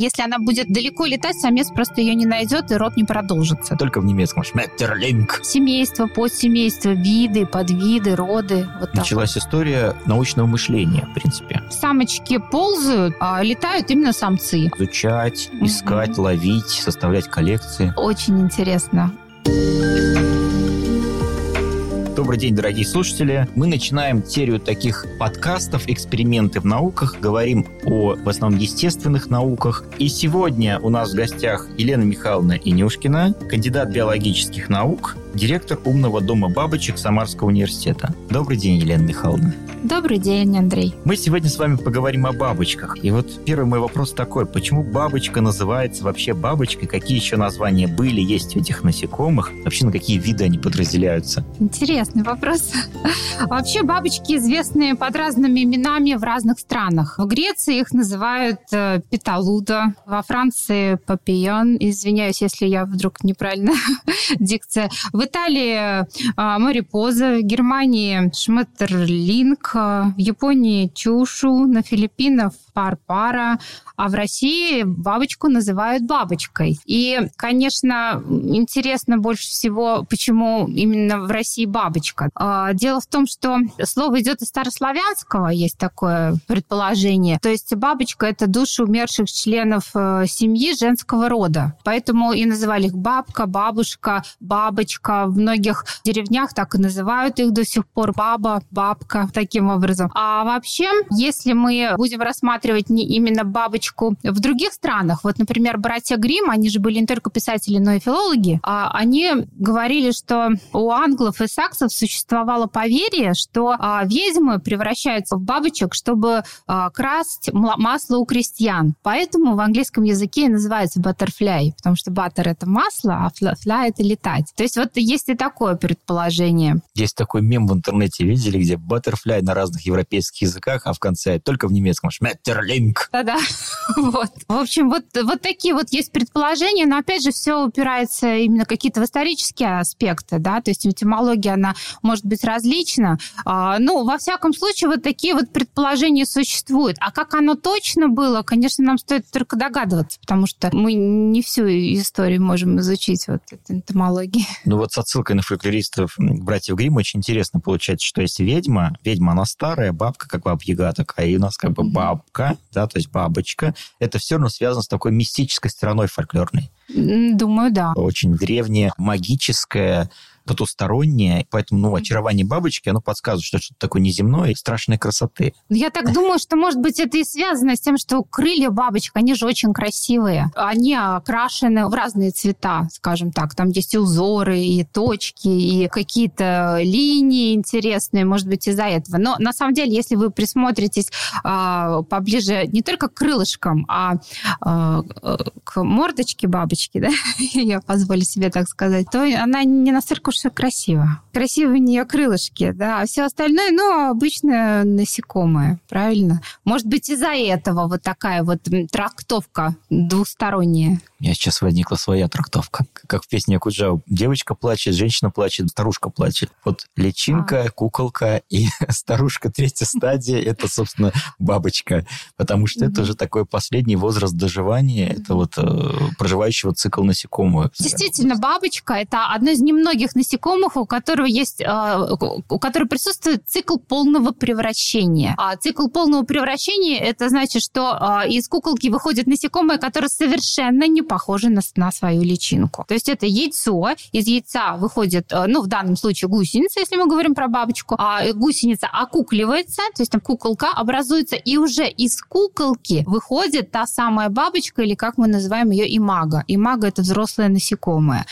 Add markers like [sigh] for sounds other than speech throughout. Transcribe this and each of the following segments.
Если она будет далеко летать, самец просто ее не найдет, и род не продолжится. Только в немецком. Шметтерлинг. Семейство, подсемейство, виды, подвиды, роды. Вот так. Началась история научного мышления, в принципе. Самочки ползают, а летают именно самцы. Изучать, искать, ловить, составлять коллекции. Очень интересно. Добрый день, дорогие слушатели. Мы начинаем серию таких подкастов «Эксперименты в науках». Говорим о, в основном, естественных науках. И сегодня у нас в гостях Елена Михайловна Инюшкина, кандидат биологических наук, директор умного дома бабочек Самарского университета. Добрый день, Елена Михайловна. Добрый день, Андрей. Мы сегодня с вами поговорим о бабочках. И вот первый мой вопрос такой. Почему бабочка называется вообще бабочкой? Какие еще названия были, есть у этих насекомых? Вообще на какие виды они подразделяются? Интересный вопрос. [laughs] Вообще бабочки известны под разными именами в разных странах. В Греции их называют э, петалуда, во Франции папион. Извиняюсь, если я вдруг неправильно [laughs] дикция. В Италии э, морепоза, в Германии шметерлинг, э, в Японии чушу, на Филиппинах парпара, а в России бабочку называют бабочкой. И, конечно, интересно больше всего, почему именно в России бабочка. А, Дело в том, что слово идет из старославянского, есть такое предположение. То есть бабочка – это души умерших членов э, семьи женского рода. Поэтому и называли их бабка, бабушка, бабочка. В многих деревнях так и называют их до сих пор. Баба, бабка, таким образом. А вообще, если мы будем рассматривать не именно бабочку в других странах, вот, например, братья Грим, они же были не только писатели, но и филологи, а они говорили, что у англов и саксов существовало поверье, что а, ведьмы превращаются в бабочек, чтобы а, красть масло у крестьян. Поэтому в английском языке называется butterfly, потому что butter – это масло, а fly – это летать. То есть вот есть и такое предположение. Есть такой мем в интернете, видели, где баттерфляй на разных европейских языках, а в конце только в немецком шметтерлинг. Да-да. [laughs] Вот. В общем, вот, вот такие вот есть предположения, но опять же все упирается именно какие-то в исторические аспекты, да, то есть этимология, она может быть различна. А, ну, во всяком случае, вот такие вот предположения существуют. А как оно точно было, конечно, нам стоит только догадываться, потому что мы не всю историю можем изучить вот этой энтомологии. Ну вот с отсылкой на фольклористов братьев Грим очень интересно получается, что есть ведьма, ведьма она старая, бабка как баба Яга такая, и у нас как бы бабка, да, то есть бабочка. Это все равно связано с такой мистической стороной фольклорной. Думаю, да. Очень древняя, магическая, потустороннее, поэтому, ну, очарование бабочки, оно подсказывает, что что-то такое неземное и страшной красоты. Я так думаю, что, может быть, это и связано с тем, что крылья бабочек, они же очень красивые. Они окрашены в разные цвета, скажем так. Там есть и узоры, и точки, и какие-то линии интересные, может быть, из-за этого. Но на самом деле, если вы присмотритесь а, поближе не только к крылышкам, а, а, к мордочке бабочки, [laughs] да, я позволю себе так сказать, то она не настолько уж и красива. Красивые у нее крылышки, да, а все остальное, ну, обычно насекомое, правильно? Может быть, из-за этого вот такая вот трактовка двусторонняя. У меня сейчас возникла своя трактовка. Как в песне Акуджава. Девочка плачет, женщина плачет, старушка плачет. Вот личинка, куколка и [laughs] старушка третья стадия – это, собственно, бабочка. Потому что это Мгм. же такой последний возраст доживания. Это вот э, проживающего цикл насекомого. Действительно, бабочка – это одно из немногих насекомых, у которого есть, э, у которого присутствует цикл полного превращения. А цикл полного превращения – это значит, что э, из куколки выходит насекомое, которое совершенно не похоже на, на свою личинку. То есть это яйцо, из яйца выходит, э, ну, в данном случае гусеница, если мы говорим про бабочку, а гусеница окукливается, то есть там куколка образуется, и уже из куколки выходит та самая бабочка, или как мы называем ее имага. Имага – это взрослое насекомое.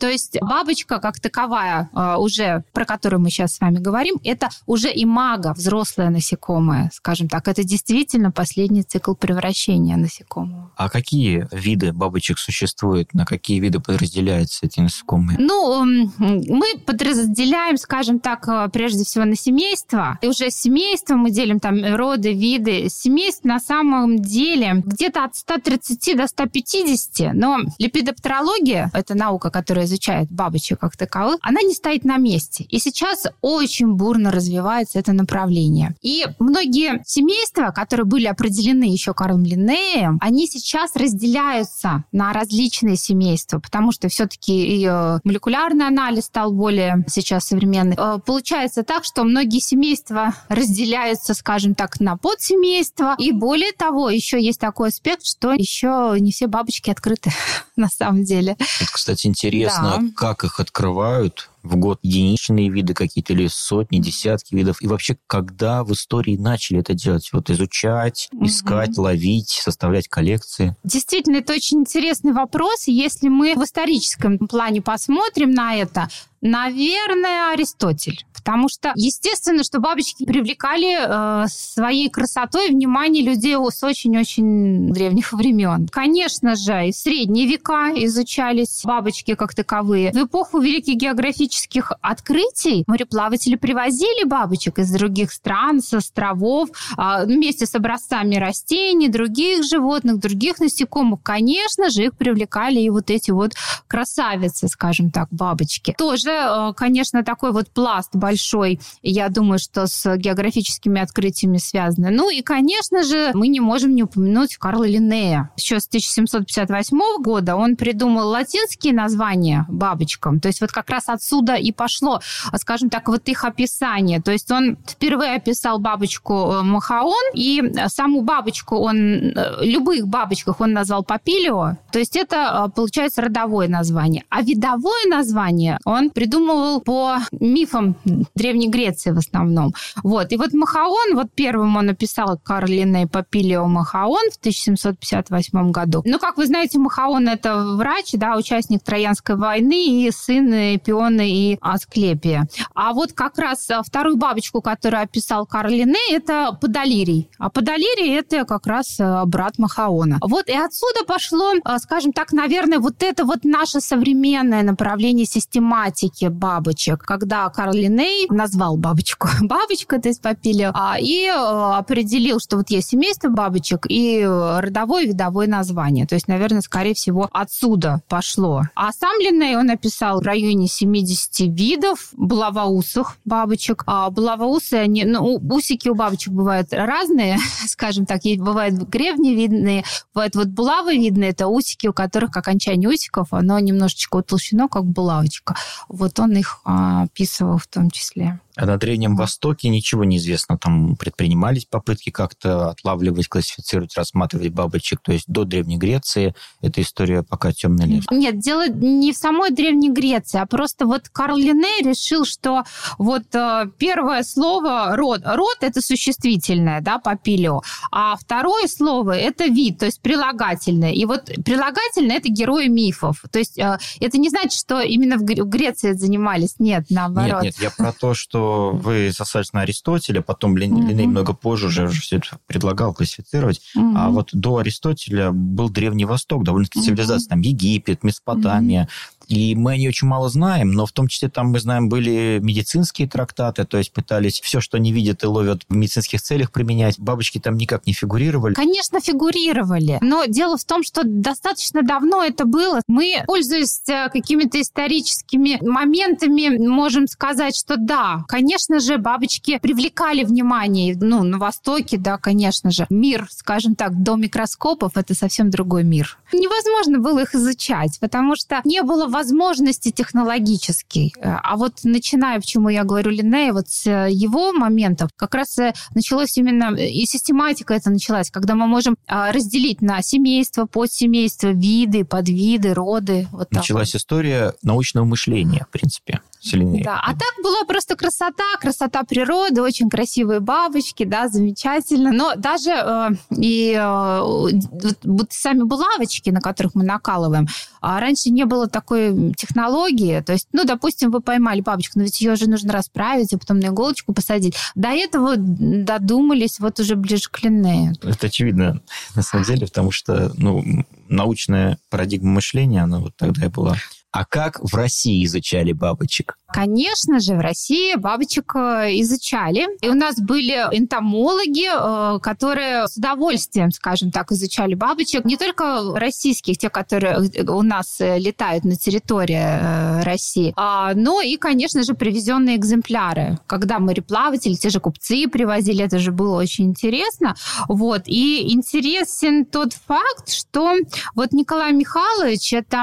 То есть бабочка как таковая, э, уже про которую мы сейчас с вами говорим, это уже имага, взрослое насекомое, скажем так. Это действительно последний цикл превращения насекомого. А какие виды бабочек существуют? На какие виды подразделяются эти насекомые? Ну, мы подразделяем, скажем так, э, прежде всего на семейство. И уже семейство мы делим там роды, виды. Семейств на самом деле где-то от 130 до 150, но липидоптерология, это наука, которая изучает бабочек как таковых, она не стоит на месте. И сейчас очень бурно развивается это направление. И многие семейства, которые были определены еще Карлом Линнеем, они сейчас разделяются на различные семейства, потому что все-таки э, молекулярный анализ стал более сейчас современный. Э, получается так, что многие семейства разделяются, скажем так, на подсемейства. И более того, еще есть такой аспект, что еще не все бабочки открыты [laughs] на самом деле. Это, кстати, интересно, да. как их открывают в год единичные виды какие-то или сотни, десятки видов? И вообще, когда в истории начали это делать? Вот изучать, искать, угу. ловить, составлять коллекции? Действительно, это очень интересный вопрос. Если мы в историческом плане посмотрим на это, Наверное, Аристотель. Потому что, естественно, что бабочки привлекали э, своей красотой внимание людей с очень-очень древних времен. Конечно же, и в средние века изучались бабочки как таковые. В эпоху великих географических открытий мореплаватели привозили бабочек из других стран, с островов, э, вместе с образцами растений, других животных, других насекомых. Конечно же, их привлекали и вот эти вот красавицы, скажем так, бабочки. Тоже э, конечно, такой вот пласт большой, я думаю, что с географическими открытиями связаны. Ну и, конечно же, мы не можем не упомянуть Карла Линнея. Еще с 1758 года он придумал латинские названия бабочкам. То есть вот как раз отсюда и пошло, скажем так, вот их описание. То есть он впервые описал бабочку э, Махаон, и саму бабочку он, э, любых бабочках он назвал Папилио. То есть это, получается, родовое название. А видовое название он придумывал по мифам Древней Греции в основном. Вот. И вот Махаон, вот первым он написал Карлина и Папилио Махаон в 1758 году. Ну, как вы знаете, Махаон – это врач, да, участник Троянской войны и сын Эпиона и Асклепия. А вот как раз вторую бабочку, которую описал Карлине, это Подолирий. А Подолирий – это как раз э, брат Махаона. Вот и отсюда пошло, э, скажем так, наверное, вот это вот наше современное направление систематики бабочек, когда Карл назвал бабочку [laughs] бабочка, то есть Папилио, а, и определил, что вот есть семейство бабочек и родовое видовое название. То есть, наверное, скорее всего, отсюда пошло. А сам Линей, он написал в районе 70 видов булавоусых бабочек. А булавоусы, они, ну, усики у бабочек бывают разные, [laughs] скажем так, бывают гребневидные, бывают вот булавовидные, это усики, у которых окончание усиков, оно немножечко утолщено, как булавочка. Вот он их а, описывал в том числе. А на Древнем Востоке ничего не известно. Там предпринимались попытки как-то отлавливать, классифицировать, рассматривать бабочек. То есть до Древней Греции эта история пока темный лес. Нет, дело не в самой Древней Греции, а просто вот Карл Линней решил, что вот э, первое слово род, род это существительное, да, папилио, а второе слово это вид, то есть прилагательное. И вот прилагательное это герои мифов. То есть э, это не значит, что именно в Греции занимались, нет, наоборот. Нет, нет, я про то, что вы сослались на Аристотеля, потом Лин, mm-hmm. Линей много позже уже, уже все это предлагал классифицировать. Mm-hmm. А вот до Аристотеля был Древний Восток, довольно-таки mm-hmm. цивилизация, там Египет, Месопотамия. Mm-hmm и мы о ней очень мало знаем, но в том числе там, мы знаем, были медицинские трактаты, то есть пытались все, что не видят и ловят в медицинских целях применять. Бабочки там никак не фигурировали. Конечно, фигурировали. Но дело в том, что достаточно давно это было. Мы, пользуясь э, какими-то историческими моментами, можем сказать, что да, конечно же, бабочки привлекали внимание. Ну, на Востоке, да, конечно же. Мир, скажем так, до микроскопов – это совсем другой мир. Невозможно было их изучать, потому что не было возможности возможности технологические. А вот начиная, почему я говорю Линнея, вот с его моментов, как раз э, началось именно, и систематика это началась, когда мы можем а, разделить на семейство, подсемейство, виды, подвиды, роды. Вот Началась вот. история научного мышления, в принципе сильнее. Да, а так была просто красота, красота природы, очень красивые бабочки, да, замечательно. Но даже э, и э, вот сами булавочки, на которых мы накалываем, а раньше не было такой технологии. То есть, ну, допустим, вы поймали бабочку, но ведь ее же нужно расправить, а потом на иголочку посадить. До этого додумались вот уже ближе к Линнею. Это очевидно, на самом деле, потому что, ну, научная парадигма мышления, она вот тогда и была А как в России изучали бабочек? Конечно же, в России бабочек э, изучали. И у нас были энтомологи, э, которые с удовольствием, скажем так, изучали бабочек. Не только российских, те, которые у нас э, летают на территории России, а, но и, конечно же, привезенные экземпляры. Когда мореплаватели, те же купцы привозили, это же было очень интересно. Вот. И интересен тот факт, что вот Николай Михайлович, это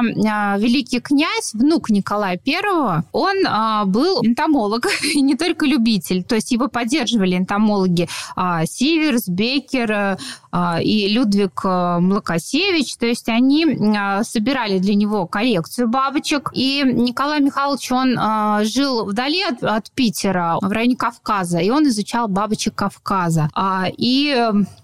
великий князь, внук Николая Первого, он а, был энтомолог, [laughs] и не только любитель. То есть его поддерживали энтомологи а, Сиверс, Беккер а, и Людвиг а, Млакосевич. То есть они а, собирали для него коллекцию бабочек. И Николай Михайлович, он а, жил вдали от, от Питера, в районе Кавказа, и он изучал бабочек Кавказа. А, и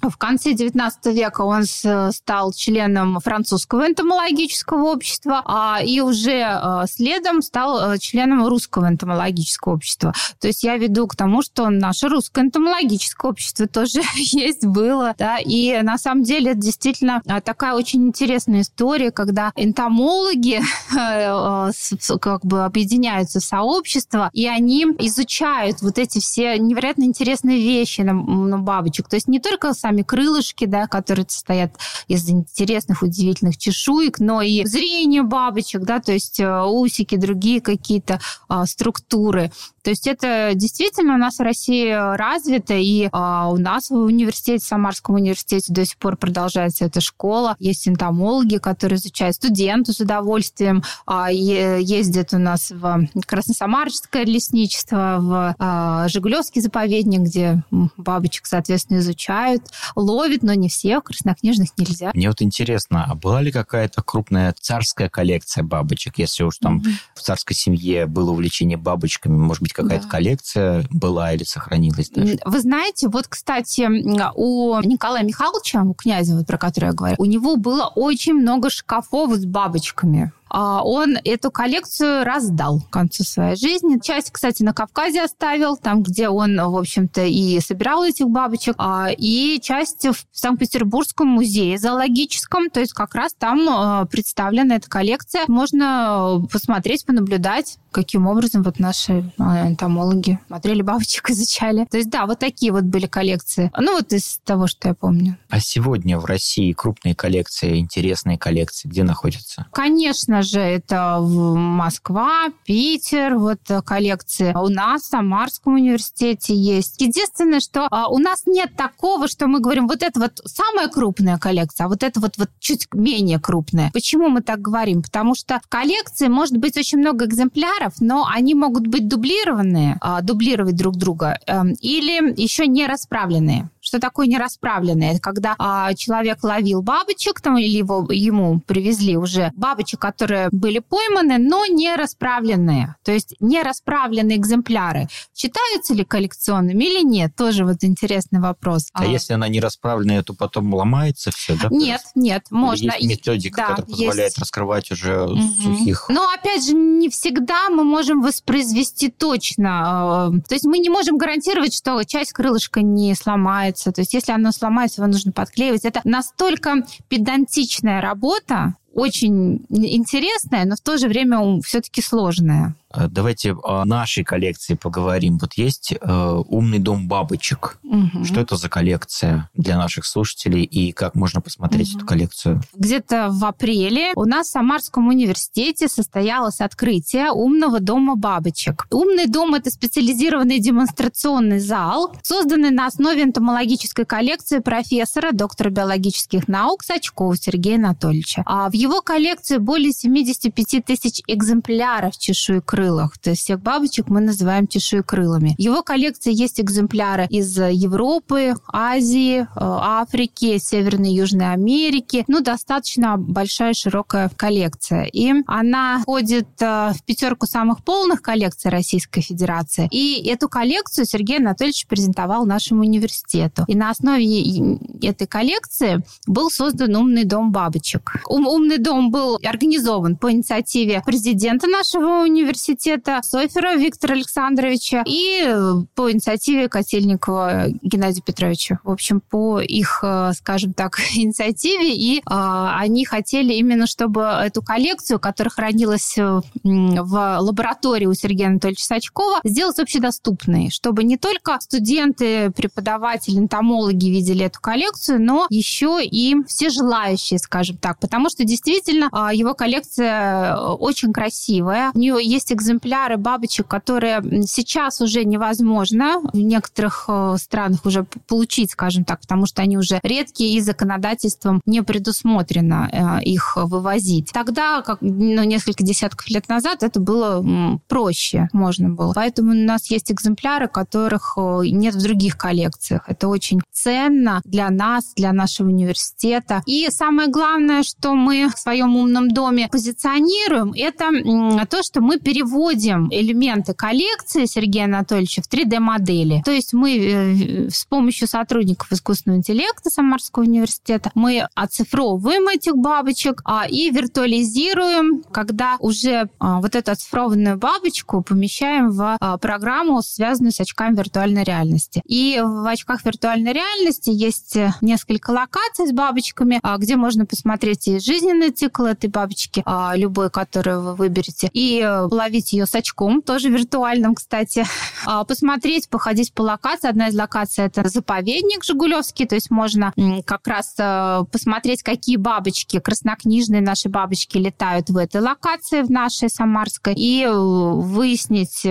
в конце 19 века он стал членом французского энтомологического общества, а, и уже а, следом стал членом русского русского энтомологического общества. То есть я веду к тому, что наше русское энтомологическое общество тоже [laughs] есть, было. Да? И на самом деле это действительно а, такая очень интересная история, когда энтомологи [laughs] э, как бы объединяются в сообщество, и они изучают вот эти все невероятно интересные вещи на, на бабочек. То есть не только сами крылышки, да, которые состоят из интересных, удивительных чешуек, но и зрение бабочек, да, то есть э, усики, другие какие-то а, структуры. То есть это действительно у нас в России развито, и а, у нас в университете, в Самарском университете до сих пор продолжается эта школа. Есть энтомологи, которые изучают студенты с удовольствием, а, ездят у нас в Красносамарское лесничество, в а, Жигулевский заповедник, где бабочек, соответственно, изучают, ловят, но не все, краснокнижных нельзя. Мне вот интересно, а была ли какая-то крупная царская коллекция бабочек, если уж там mm-hmm. в царской семье было увлечение бабочками, может быть, какая-то да. коллекция была или сохранилась даже? Вы знаете, вот, кстати, у Николая Михайловича, у князя, вот, про который я говорю, у него было очень много шкафов с бабочками. А, он эту коллекцию раздал к концу своей жизни. Часть, кстати, на Кавказе оставил, там, где он, в общем-то, и собирал этих бабочек, а, и часть в Санкт-Петербургском музее зоологическом, то есть как раз там а, представлена эта коллекция. Можно посмотреть, понаблюдать, каким образом вот наши энтомологи смотрели бабочек, [laughs] изучали. То есть, да, вот такие вот были коллекции. Ну, вот из того, что я помню. А сегодня в России крупные коллекции, интересные коллекции, где находятся? Конечно же, это Москва, Питер, вот э, коллекции. У нас в Самарском университете есть. Единственное, что а, у нас нет такого, что мы говорим, вот это вот самая крупная коллекция, а вот это вот, вот чуть менее крупная. Почему мы так говорим? Потому что в коллекции может быть очень много экземпляров, но они могут быть дублированные, а, дублировать друг друга, эм, или еще не расправленные. Что такое нерасправленное? Это когда а, человек ловил бабочек, там, или его, ему привезли уже бабочек, которые были пойманы, но не расправленные. То есть не расправленные экземпляры. Считаются ли коллекционными или нет? Тоже вот интересный вопрос. А, а если она не расправленная, то потом ломается все, да? Нет, нет, можно. Есть методика, да, которая позволяет есть... раскрывать уже угу. сухих. Но опять же, не всегда мы можем воспроизвести точно. Э, то есть мы не можем гарантировать, что часть крылышка не сломается, сломается. То есть если оно сломается, его нужно подклеивать. Это настолько педантичная работа, очень интересная, но в то же время все-таки сложная. Давайте о нашей коллекции поговорим. Вот есть э, умный дом бабочек. Угу. Что это за коллекция для наших слушателей и как можно посмотреть угу. эту коллекцию? Где-то в апреле у нас в Самарском университете состоялось открытие умного дома бабочек. Умный дом это специализированный демонстрационный зал, созданный на основе энтомологической коллекции профессора, доктора биологических наук Сачкова Сергея Анатольевича. А в его коллекции более 75 тысяч экземпляров чешуекрылых. То есть всех бабочек мы называем чешуекрылыми. Его коллекции есть экземпляры из Европы, Азии, э, Африки, Северной и Южной Америки. Ну, достаточно большая, широкая коллекция. И она входит э, в пятерку самых полных коллекций Российской Федерации. И эту коллекцию Сергей Анатольевич презентовал нашему университету. И на основе этой коллекции был создан умный дом бабочек. Ум, умный дом был организован по инициативе президента нашего университета Софера Виктора Александровича и по инициативе Котельникова Геннадия Петровича. В общем, по их, э, скажем так, [laughs] инициативе. И а, они хотели именно, чтобы эту коллекцию, которая хранилась э, в лаборатории у Сергея Анатольевича Сачкова, сделать общедоступной, чтобы не только студенты, преподаватели, энтомологи видели эту коллекцию, но еще и все желающие, скажем так, потому что действительно а, его коллекция э, очень красивая. У нее есть экземпляры бабочек, которые сейчас уже невозможно в некоторых э, странах уже получить, скажем так, потому что они уже редкие и законодательством не предусмотрено э, их вывозить. Тогда, как ну, несколько десятков лет назад, это было проще, можно было. Поэтому у нас есть экземпляры, которых нет в других коллекциях. Это очень ценно для нас, для нашего университета. И самое главное, что мы в своем умном доме позиционируем, это то, что мы переводим элементы коллекции Сергея Анатольевича в 3D-модели. То есть мы э, с помощью сотрудников искусственного интеллекта Самарского университета мы оцифровываем этих бабочек а, и виртуализируем, когда уже а, вот эту оцифрованную бабочку помещаем в а, программу, связанную с очками виртуальной реальности. И в очках виртуальной реальности есть несколько локаций с бабочками, а, где можно посмотреть и жизненный цикл этой бабочки, а, любой, которую вы выберете, и э, ловить ее с очком, тоже виртуальным, кстати, [laughs] а, посмотреть, походить по локации. Одна из локаций – это заповедник Жигулевский, то есть можно как раз э, посмотреть, какие бабочки, краснокнижные наши бабочки летают в этой локации, в нашей Самарской, и э, выяснить,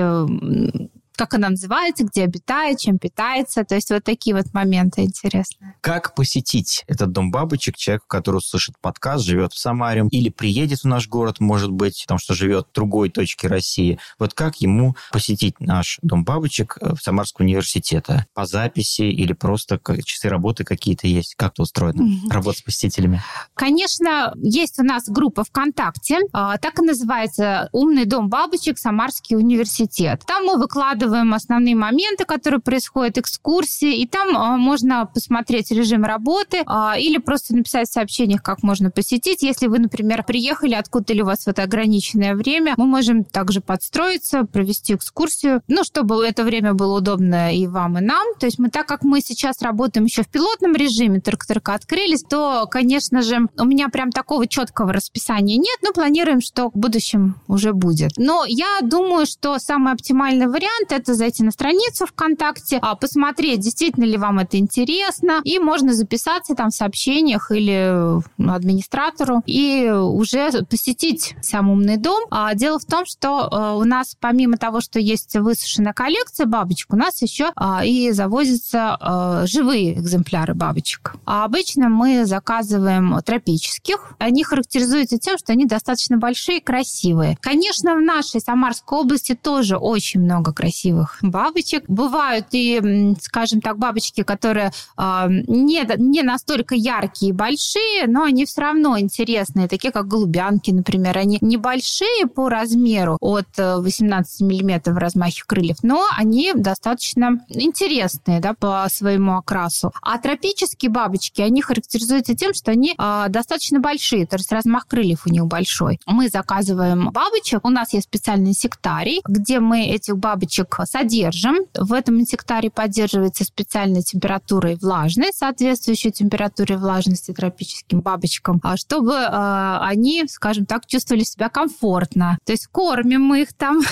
как она называется, где обитает, чем питается. То есть вот такие вот моменты интересные. Как посетить этот дом бабочек человеку, который услышит подкаст, живет в Самаре или приедет в наш город, может быть, потому что живет в другой точке России. Вот как ему посетить наш дом бабочек э, в Самарском университете? По записи или просто часы работы какие-то есть? Как это устроено? Mm-hmm. Работа с посетителями? Конечно, есть у нас группа ВКонтакте, а, так и называется «Умный дом бабочек. Самарский университет». Там мы выкладываем выкладываем основные моменты, которые происходят, экскурсии, и там а, можно посмотреть режим работы а, или просто написать в сообщениях, как можно посетить. Если вы, например, приехали откуда-то или у вас вот ограниченное время, мы можем также подстроиться, провести экскурсию, ну, чтобы это время было удобно и вам, и нам. То есть мы, так как мы сейчас работаем еще в пилотном режиме, только-только открылись, то, конечно же, у меня прям такого четкого расписания нет, но планируем, что в будущем уже будет. Но я думаю, что самый оптимальный вариант это зайти на страницу ВКонтакте, а, посмотреть, действительно ли вам это интересно, и можно записаться там в сообщениях или ну, администратору и уже посетить сам умный дом. А дело в том, что а, у нас помимо того, что есть высушенная коллекция бабочек, у нас еще а, и завозятся живые экземпляры бабочек. Обычно мы заказываем тропических. Они характеризуются тем, что они достаточно большие и красивые. Конечно, в нашей Самарской области тоже очень много красивых красивых бабочек. Бывают и, скажем так, бабочки, которые э, не, не настолько яркие и большие, но они все равно интересные, такие как голубянки, например. Они небольшие по размеру, от 18 э, миллиметров в размахе крыльев, но они достаточно интересные да, по своему окрасу. А тропические бабочки, они характеризуются тем, что они э, достаточно большие, то есть размах крыльев у них большой. Мы заказываем бабочек, у нас есть специальный сектарий, где мы этих бабочек содержим. В этом инсектаре поддерживается специальная температура и влажность, соответствующая температуре и влажности тропическим бабочкам, а чтобы э, они, скажем так, чувствовали себя комфортно. То есть кормим мы их там. [laughs]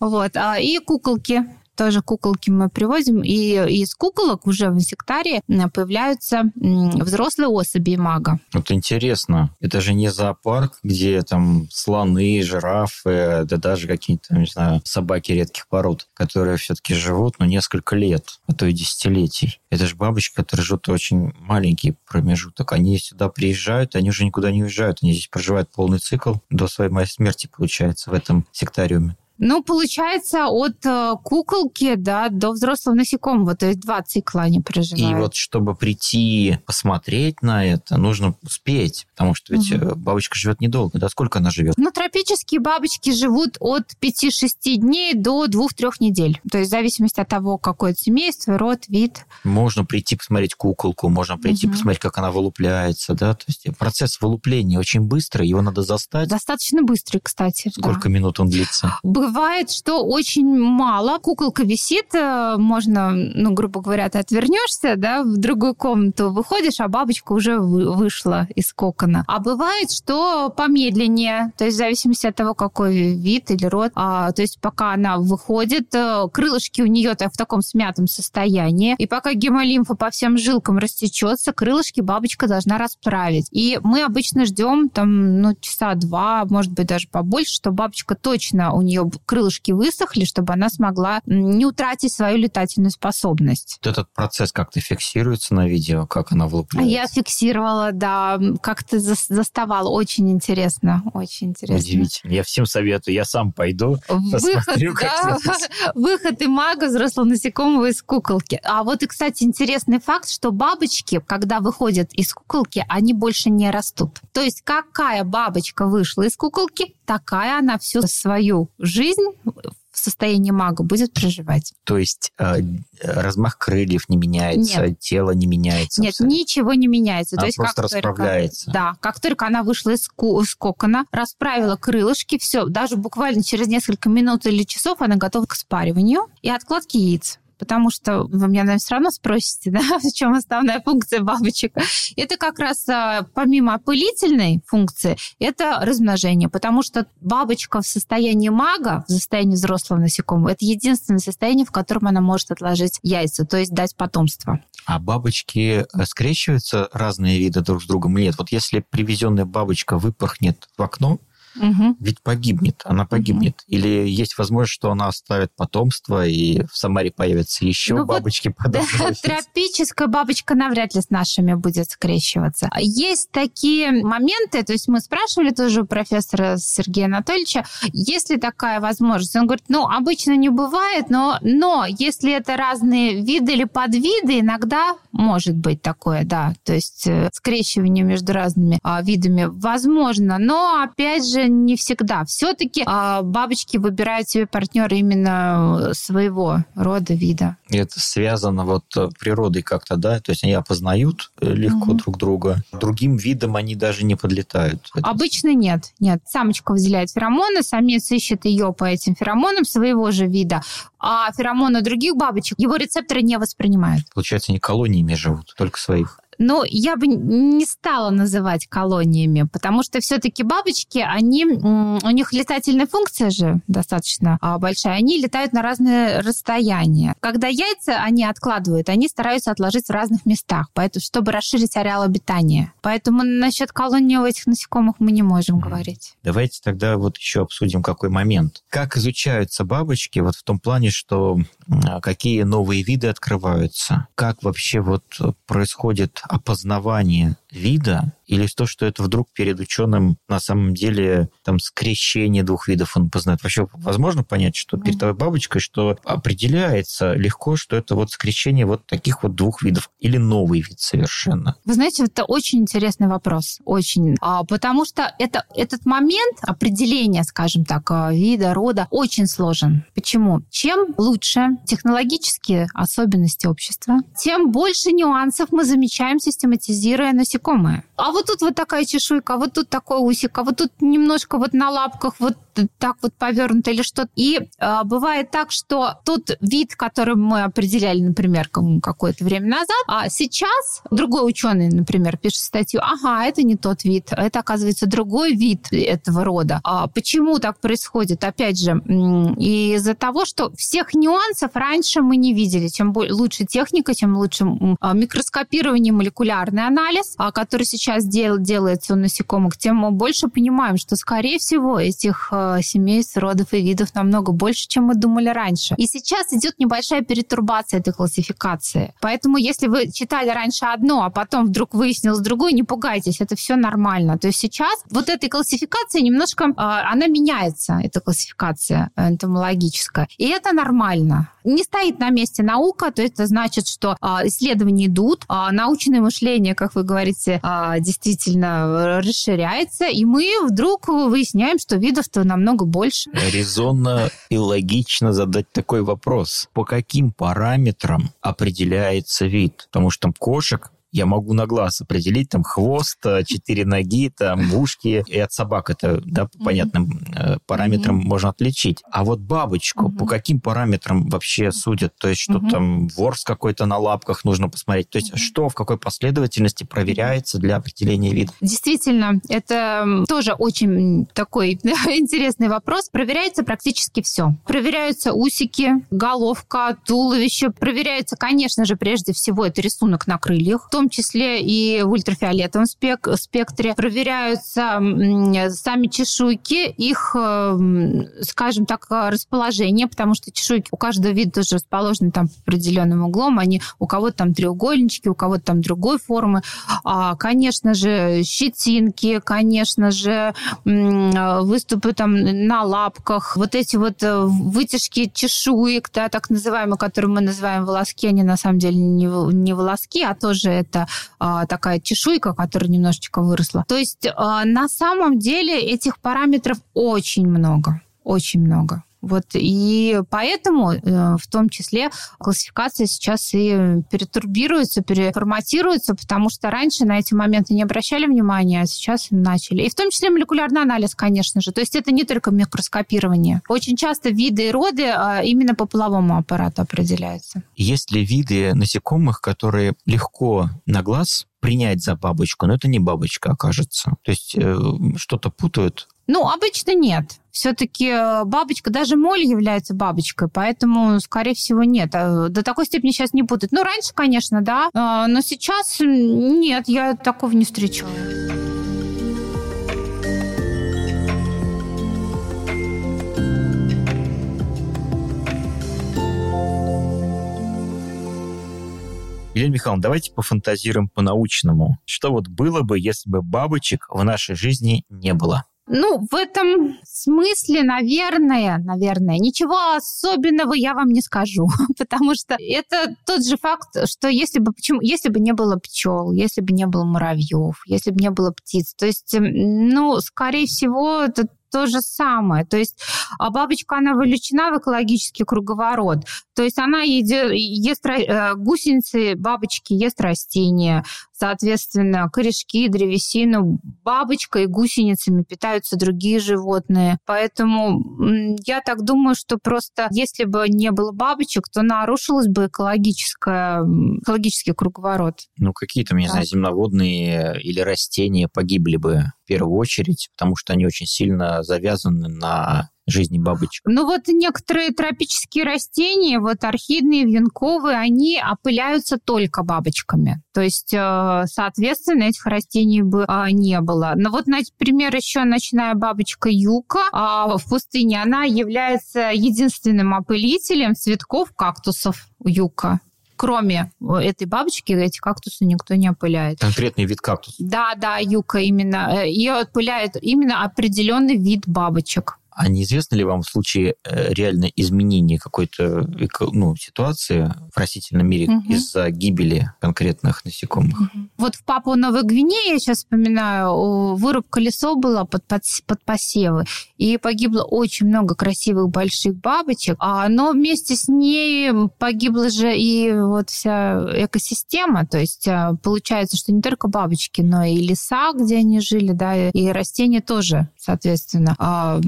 Вот. А, и куколки тоже куколки мы привозим, и из куколок уже в инсектарии появляются взрослые особи мага. Вот интересно, это же не зоопарк, где там слоны, жирафы, да даже какие-то, не знаю, собаки редких пород, которые все-таки живут, ну, несколько лет, а то и десятилетий. Это же бабочки, которые живут очень маленький промежуток. Они сюда приезжают, они уже никуда не уезжают, они здесь проживают полный цикл до своей смерти, получается, в этом сектариуме. Ну, получается, от э, куколки да, до взрослого насекомого, то есть два цикла они проживают. И вот чтобы прийти посмотреть на это, нужно успеть, потому что ведь угу. бабочка живет недолго. Да сколько она живет? Ну, тропические бабочки живут от 5-6 дней до 2-3 недель. То есть в зависимости от того, какое семейство, род, вид. Можно прийти посмотреть куколку, можно прийти угу. посмотреть, как она вылупляется, да, то есть процесс вылупления очень быстрый, его надо застать. Достаточно быстрый, кстати. Сколько да. минут он длится? Бывает, что очень мало. Куколка висит, э, можно, ну, грубо говоря, ты отвернешься, да, в другую комнату выходишь, а бабочка уже вышла из кокона. А бывает, что помедленнее, то есть в зависимости от того, какой вид или род. А, то есть пока она выходит, э, крылышки у нее в таком смятом состоянии, и пока гемолимфа по всем жилкам растечется, крылышки бабочка должна расправить. И мы обычно ждем там, ну, часа два, может быть, даже побольше, чтобы бабочка точно, у нее крылышки высохли, чтобы она смогла не утратить свою летательную способность. Этот процесс как-то фиксируется на видео, как она вылупляется? Я фиксировала, да, как-то заставала. Очень интересно, очень интересно. Удивительно. Я всем советую, я сам пойду, Выход, посмотрю, да, [laughs] Выход и мага взрослого насекомого из куколки. А вот и, кстати, интересный факт, что бабочки, когда выходят из куколки, они больше не растут. То есть какая бабочка вышла из куколки, такая она всю свою жизнь в состоянии мага будет проживать. То есть э, размах крыльев не меняется, Нет. тело не меняется? Нет, абсолютно. ничего не меняется. Она То есть просто как расправляется? Только, да, как только она вышла из, из кокона, расправила крылышки, все, даже буквально через несколько минут или часов она готова к спариванию и откладке яиц потому что вы меня, наверное, все равно спросите, [laughs] да, в чем основная функция бабочек. Это как раз а, помимо опылительной функции, это размножение, потому что бабочка в состоянии мага, в состоянии взрослого насекомого, это единственное состояние, в котором она может отложить яйца, то есть дать потомство. А бабочки э, скрещиваются разные виды друг с другом или нет? Вот если привезенная бабочка выпорхнет в окно, угу. ведь погибнет, она погибнет. Угу. Или есть возможность, что она оставит потомство, и в Самаре появятся еще ну бабочки вот, да, Тропическая бабочка навряд ли с нашими будет скрещиваться. Есть такие моменты, то есть мы спрашивали тоже у профессора Сергея Анатольевича, есть ли такая возможность. Он говорит, ну, обычно не бывает, но, но если это разные виды или подвиды, иногда может быть такое, да. То есть э, скрещивание между разными а, видами возможно, но, опять же, не всегда. Все-таки а, бабочки выбирают себе партнера именно э, своего рода, вида. И это связано вот э, природой как-то, да? То есть они опознают э, легко угу. друг друга. Другим видом они даже не подлетают. Обычно нет. Нет. Самочка выделяет феромоны, самец ищет ее по этим феромонам своего же вида, а феромоны других бабочек его рецепторы не воспринимают. Получается, они колониями живут, только своих. Но я бы не стала называть колониями, потому что все-таки бабочки, они, у них летательная функция же достаточно а, большая, они летают на разные расстояния. Когда яйца они откладывают, они стараются отложить в разных местах, поэтому, чтобы расширить ареал обитания. Поэтому насчет колонии у этих насекомых мы не можем говорить. Давайте тогда вот еще обсудим какой момент. Как изучаются бабочки вот в том плане, что какие новые виды открываются, как вообще вот происходит опознавание вида или то, что это вдруг перед ученым на самом деле там скрещение двух видов он познает. Вообще возможно понять, что перед тобой бабочкой, что определяется легко, что это вот скрещение вот таких вот двух видов или новый вид совершенно? Вы знаете, это очень интересный вопрос, очень. А, потому что это, этот момент определения, скажем так, а, вида, рода очень сложен. Почему? Чем лучше технологические особенности общества, тем больше нюансов мы замечаем, систематизируя насекомые. А вот тут вот такая чешуйка, а вот тут такой усик, а вот тут немножко вот на лапках вот так вот повернуто или что-то. И э, бывает так, что тот вид, который мы определяли, например, какое-то время назад, а сейчас другой ученый, например, пишет статью, ага, это не тот вид, это, оказывается, другой вид этого рода. А почему так происходит? Опять же, из-за того, что всех нюансов раньше мы не видели. Чем лучше техника, тем лучше микроскопирование, молекулярный анализ, а, который сейчас дел, делается у насекомых, тем мы больше понимаем, что, скорее всего, этих семейств, родов и видов намного больше, чем мы думали раньше. И сейчас идет небольшая перетурбация этой классификации. Поэтому, если вы читали раньше одно, а потом вдруг выяснилось другое, не пугайтесь, это все нормально. То есть сейчас вот этой классификация немножко, а, она меняется, эта классификация энтомологическая. И это нормально. Не стоит на месте наука, то это значит, что исследования идут, а, научное мышление, как вы говорите, действительно расширяется, и мы вдруг выясняем, что видов-то намного больше. Резонно и логично задать такой вопрос. По каким параметрам определяется вид? Потому что там кошек я могу на глаз определить там хвост, э, четыре ноги, там ушки, и от собак это, да, по понятным э, параметрам можно отличить. А вот бабочку по каким параметрам вообще судят? То есть, что там ворс какой-то на лапках нужно посмотреть? То есть, что в какой последовательности проверяется для определения вида? Действительно, это тоже очень такой [laughs] интересный вопрос. Проверяется практически все. Проверяются усики, головка, туловище. Проверяется, конечно же, прежде всего, это рисунок на крыльях, в том числе и в ультрафиолетовом спек спектре. Проверяются сами чешуйки, их, эм, скажем так, расположение, потому что чешуйки у каждого вида тоже расположены там определенным углом. Они у кого-то там треугольнички, у кого-то там другой формы. А, конечно же, щетинки, конечно же, выступы там на лапках, вот эти вот э, вытяжки чешуек, да, так называемые, которые мы называем волоски, они на самом деле не, не волоски, а тоже это а, такая чешуйка, которая немножечко выросла. То есть а, на самом деле этих параметров очень много, очень много. Вот, и поэтому э, в том числе классификация сейчас и перетурбируется, переформатируется, потому что раньше на эти моменты не обращали внимания, а сейчас начали. И в том числе молекулярный анализ, конечно же. То есть это не только микроскопирование. Очень часто виды и роды а именно по половому аппарату определяются. Есть ли виды насекомых, которые легко на глаз принять за бабочку, но это не бабочка окажется. То есть э, что-то путают ну, обычно нет. Все-таки э, бабочка, даже моль является бабочкой, поэтому, скорее всего, нет. А, до такой степени сейчас не путают. Ну, раньше, конечно, да, а, но сейчас нет, я такого не встречала. Елена Михайловна, давайте пофантазируем по-научному. Что вот было бы, если бы бабочек в нашей жизни не было? Ну, в этом смысле, наверное, наверное, ничего особенного я вам не скажу, [laughs] потому что это тот же факт, что если бы почему, если бы не было пчел, если бы не было муравьев, если бы не было птиц, то есть, ну, скорее всего, это то же самое. То есть а бабочка, она вовлечена в экологический круговорот. То есть она еди, ест э, гусеницы, бабочки ест растения, соответственно, корешки, древесину. Бабочкой и гусеницами питаются другие животные. Поэтому я так думаю, что просто если бы не было бабочек, то нарушилось бы экологическое, экологический круговорот. Ну, какие я не знаю, земноводные или растения погибли бы в первую очередь, потому что они очень сильно завязаны на жизни бабочек? Ну вот некоторые тропические растения, вот орхидные, вьюнковые, они опыляются только бабочками. То есть, э, соответственно, этих растений бы а, не было. Но вот, например, еще ночная бабочка юка а, в пустыне, она является единственным опылителем цветков кактусов юка кроме этой бабочки, эти кактусы никто не опыляет. Конкретный вид кактуса? Да, да, юка именно. Э, Ее отпыляет именно определенный вид бабочек. А неизвестно ли вам в случае э, реально изменения какой-то ну, ситуации в растительном мире угу. из-за гибели конкретных насекомых? Угу. Вот в Папуа Новой Гвинее, я сейчас вспоминаю, вырубка лесов была под, под, под посевы, и погибло очень много красивых больших бабочек, а, но вместе с ней погибла же и вот вся экосистема, то есть а, получается, что не только бабочки, но и леса, где они жили, да, и растения тоже, соответственно, а,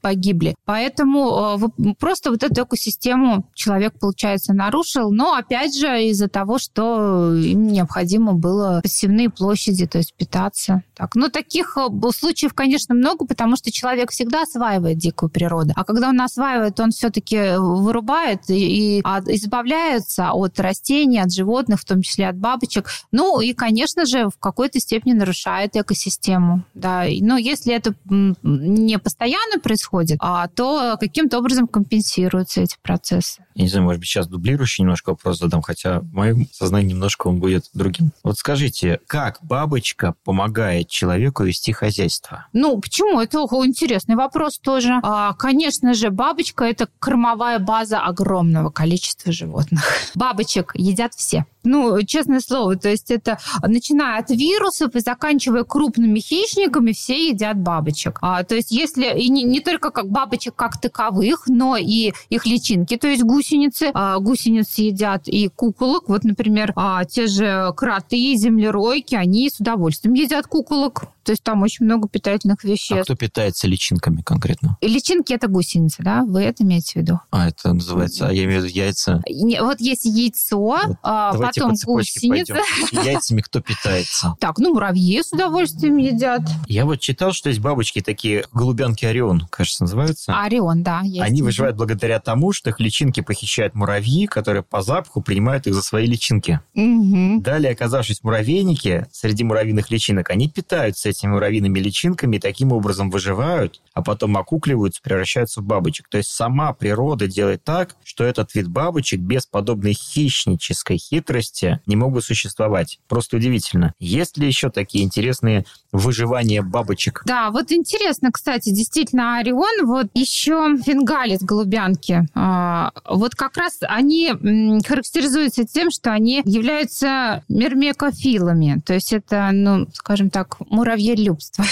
погибли. Поэтому э, просто вот эту экосистему человек, получается, нарушил, но опять же из-за того, что им необходимо было посевные площади, то есть питаться. Так. Но таких э, случаев, конечно, много, потому что человек всегда осваивает дикую природу. А когда он осваивает, он все-таки вырубает и, и избавляется от растений, от животных, в том числе от бабочек. Ну и, конечно же, в какой-то степени нарушает экосистему. Да. Но если это не постоянно происходит, а то каким-то образом компенсируются эти процессы. Я не знаю, может быть, сейчас дублирующий немножко вопрос задам, хотя в моем сознании немножко он будет другим. Вот скажите, как бабочка помогает человеку вести хозяйство? Ну, почему? Это интересный вопрос тоже. А, конечно же, бабочка – это кормовая база огромного количества животных. [laughs] Бабочек едят все. Ну, честное слово, то есть это начиная от вирусов и заканчивая крупными хищниками, все едят бабочек. А, то есть если если и не, не только как бабочек как таковых, но и их личинки, то есть гусеницы. А, гусеницы едят и куколок. Вот, например, а, те же кроты, землеройки, они с удовольствием едят куколок. То есть там очень много питательных веществ. А кто питается личинками конкретно? Личинки это гусеницы, да? Вы это имеете в виду? А, это называется, а я имею в виду яйца. Не, вот есть яйцо, вот, а, потом гусеница. Пойдем. Яйцами кто питается? [laughs] Так, ну муравьи с удовольствием едят. Я вот читал, что есть бабочки такие, голубянки Орион, кажется, называются. Орион, да. Есть. Они выживают благодаря тому, что их личинки похищают муравьи, которые по запаху принимают их за свои личинки. Угу. Далее, оказавшись в муравейнике, среди муравьиных личинок, они питаются этими муравьиными личинками и таким образом выживают, а потом окукливаются, превращаются в бабочек. То есть сама природа делает так, что этот вид бабочек без подобной хищнической хитрости не могут существовать. Просто удивительно. Есть ли еще такие интересные выживания бабочек? Да, вот интересно, кстати, действительно, Орион, вот еще фингалис голубянки, а, вот как раз они характеризуются тем, что они являются мермекофилами, то есть это, ну, скажем так, муравьелюбство.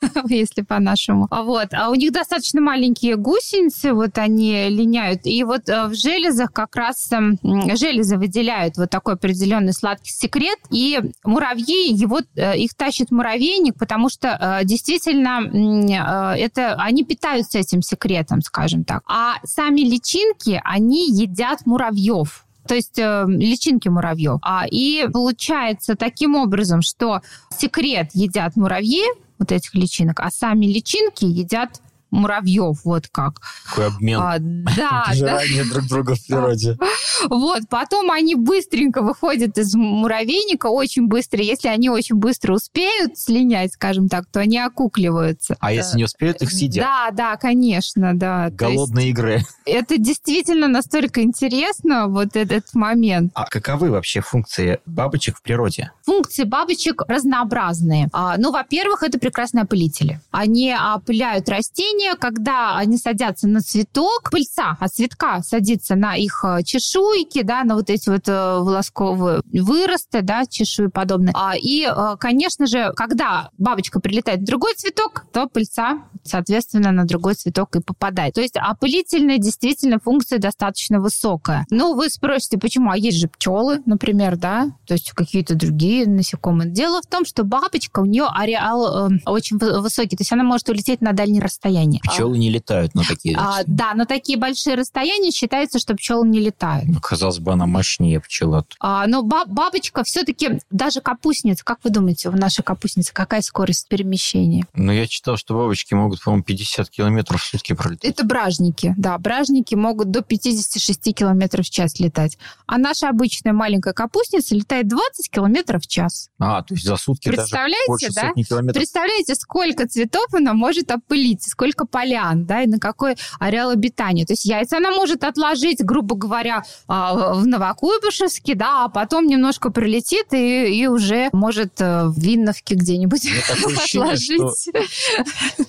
[laughs] если по-нашему. А вот. А у них достаточно маленькие гусеницы, вот они линяют. И вот э, в железах как раз эм, железы выделяют вот такой определенный сладкий секрет. И муравьи, его, э, их тащит муравейник, потому что э, действительно это, они питаются этим секретом, скажем так. А сами личинки, они едят муравьев то есть э, личинки муравьев. А, и получается таким образом, что секрет едят муравьи, вот этих личинок, а сами личинки едят муравьев, вот как. Какой обмен. А, да. [laughs] Пожирание друг друга в природе. [laughs] Вот, потом они быстренько выходят из муравейника, очень быстро. Если они очень быстро успеют слинять, скажем так, то они окукливаются. А если не успеют, их съедят? Да, да, конечно, да. Голодные игры. Это действительно настолько интересно, вот этот момент. А каковы вообще функции бабочек в природе? Функции бабочек разнообразные. А, ну, во-первых, это прекрасные опылители. Они опыляют растения, растения, когда они садятся на цветок, пыльца от цветка садится на их э, чешуйки, да, на вот эти вот э, волосковые выросты, да, чешуи подобные. А, и, э, конечно же, когда бабочка прилетает в другой цветок, то пыльца, соответственно, на другой цветок и попадает. То есть опылительная действительно функция достаточно высокая. Ну, вы спросите, почему? А есть же пчелы, например, да, то есть какие-то другие насекомые. Дело в том, что бабочка, у нее ареал э, очень высокий, то есть она может улететь на дальние расстояния расстояния. Пчелы не летают на такие а, Да, на такие большие расстояния считается, что пчелы не летают. Ну, казалось бы, она мощнее пчела. А, но бабочка все-таки, даже капустница, как вы думаете, у нашей капустницы какая скорость перемещения? Ну, я читал, что бабочки могут, по-моему, 50 километров в сутки пролетать. Это бражники, да. Бражники могут до 56 километров в час летать. А наша обычная маленькая капустница летает 20 километров в час. А, то есть за сутки Представляете, даже больше да? километров. Представляете, сколько цветов она может опылить, сколько сколько полян, да, и на какой ареал обитания. То есть яйца она может отложить, грубо говоря, а, в Новокуйбышевске, да, а потом немножко прилетит и, и уже может э, в Винновке где-нибудь [laughs] отложить.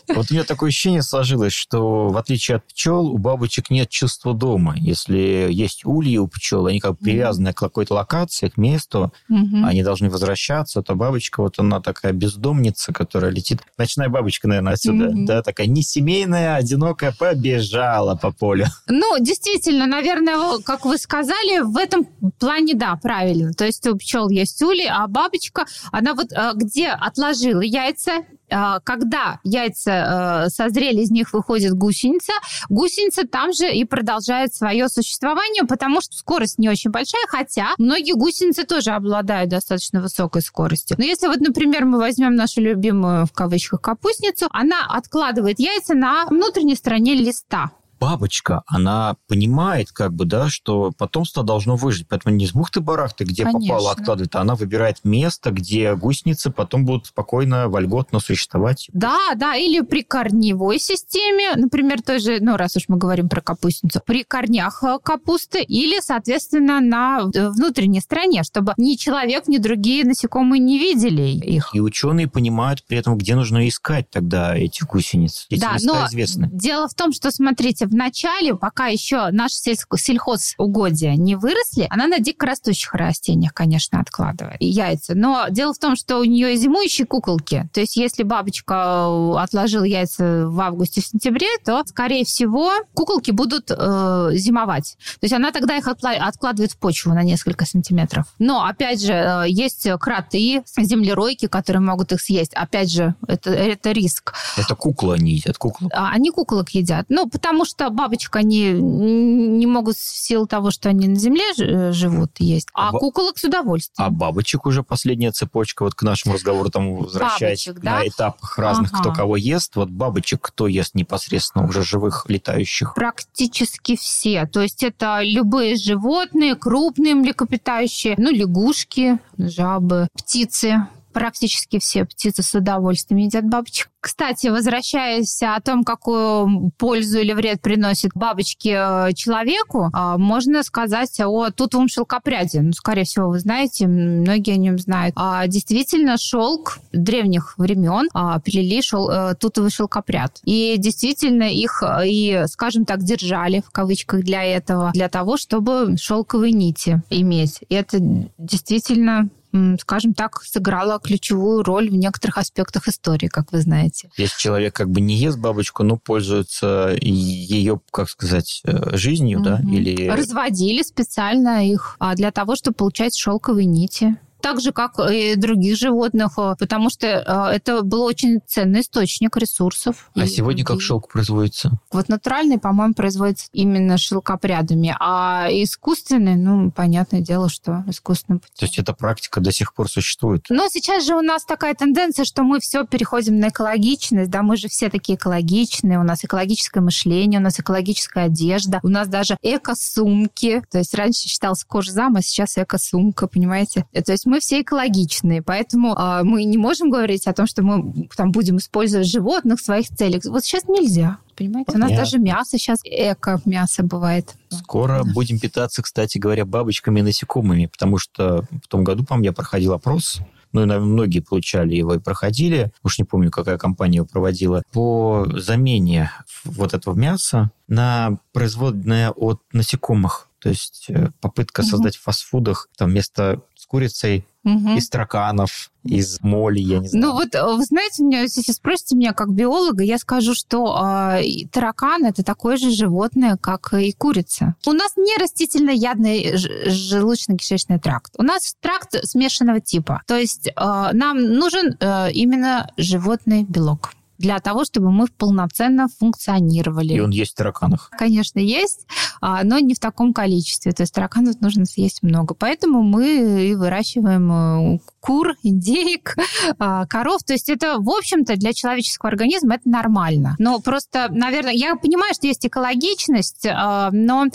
Вот у меня такое ощущение сложилось, что в отличие от пчел, у бабочек нет чувства дома. Если есть ульи у пчел, они как привязаны к какой-то локации, к месту, они должны возвращаться, то бабочка, вот она такая бездомница, которая летит. Ночная бабочка, наверное, отсюда, да, такая не семейная, одинокая, побежала по полю. Ну, действительно, наверное, как вы сказали, в этом плане, да, правильно. То есть у пчел есть ули, а бабочка, она вот э, где отложила яйца, когда яйца э, созрели, из них выходит гусеница, гусеница там же и продолжает свое существование, потому что скорость не очень большая, хотя многие гусеницы тоже обладают достаточно высокой скоростью. Но если вот, например, мы возьмем нашу любимую в кавычках капустницу, она откладывает яйца на внутренней стороне листа бабочка, она понимает, как бы, да, что потомство должно выжить. Поэтому не с бухты-барахты, где Конечно. попало, откладывает, а она выбирает место, где гусеницы потом будут спокойно, вольготно существовать. Да, да, или при корневой системе, например, той же, ну, раз уж мы говорим про капустницу, при корнях э, капусты или, соответственно, на э, внутренней стороне, чтобы ни человек, ни другие насекомые не видели их. И ученые понимают при этом, где нужно искать тогда этих гусениц. Эти да, но известны. дело в том, что, смотрите, в начале, пока еще наши сельско- сельхозугодия не выросли, она на дикорастущих растениях, конечно, откладывает яйца. Но дело в том, что у нее и зимующие куколки. То есть если бабочка э, отложила яйца в августе-сентябре, то, скорее всего, куколки будут э, зимовать. То есть она тогда их отла- откладывает в почву на несколько сантиметров. Но, опять же, э, есть кроты, землеройки, которые могут их съесть. Опять же, это, это риск. Это куклы они едят, куклы. А, Они куколок едят. Ну, потому что бабочек они не могут в силу того, что они на земле э, живут, есть. А Ба- куколок с удовольствием. А бабочек уже последняя цепочка, вот к нашему разговору, там, возвращаясь Бабочек, да? на этапах разных, Ага. кто кого ест, вот бабочек кто ест непосредственно, уже живых, летающих? Практически все. То есть это любые животные, крупные млекопитающие, ну, лягушки, жабы, птицы. Практически все птицы с удовольствием едят бабочек. Кстати, возвращаясь о том, какую пользу или вред приносят бабочки э, человеку, а, можно сказать о тутовом шелкопряде. Ну, скорее всего, вы знаете, многие о нем знают. А, Действительно, шелк древних времен а, плели шел, э, тутовый шелкопряд. И действительно их э, и, скажем так, держали в кавычках для этого, для того, чтобы шелковые нити иметь. И это действительно скажем так, сыграло ключевую роль в некоторых аспектах истории, как вы знаете. Если человек как бы не ест бабочку, но пользуется ее, как сказать, э, жизнью, да, Мгм. или... Разводили специально их а, для того, чтобы получать шелковые нити. Так же, как и других животных, а, потому что а, это был очень ценный источник ресурсов. А И сегодня как другие. шелк производится? Вот натуральный, по-моему, производится именно шелкопрядами, а искусственный, ну, понятное дело, что искусственным путем. То есть эта практика до сих пор существует? Но сейчас же у нас такая тенденция, что мы все переходим на экологичность, да, мы же все такие экологичные, у нас экологическое мышление, у нас экологическая одежда, у нас даже эко-сумки, то есть раньше считалось кожзам, а сейчас эко-сумка, понимаете? Э, То есть мы все экологичные, поэтому а, мы не можем говорить о том, что мы там будем использовать животных в своих целях. Вот сейчас нельзя. Понимаете, у нас Понятно. даже мясо сейчас эко-мясо бывает. Скоро Да. будем питаться, кстати говоря, бабочками и насекомыми, потому что в том году, по-моему, я проходил опрос, ну, и, наверное, многие получали его и проходили, уж не помню, какая компания его проводила, по замене вот этого мяса на производное от насекомых. То есть э, попытка Мгм. создать в фастфудах там вместо курицей Мгм. из тараканов, из моли, я не знаю. Ну вот, э, вы знаете, меня, если спросите меня как биолога, я скажу, что э, таракан это такое же животное, как и курица. У нас не растительноядный желудочно-кишечный тракт. У нас тракт смешанного типа. То есть э, нам нужен э, именно животный белок для того, чтобы мы полноценно функционировали. И он есть в тараканах. Конечно, есть, а, но не в таком количестве. То есть тараканов нужно съесть много. Поэтому мы и выращиваем э, кур, индеек, [laughs] а, коров. То есть это, в общем-то, для человеческого организма это нормально. Но просто, наверное, я понимаю, что есть экологичность, а, но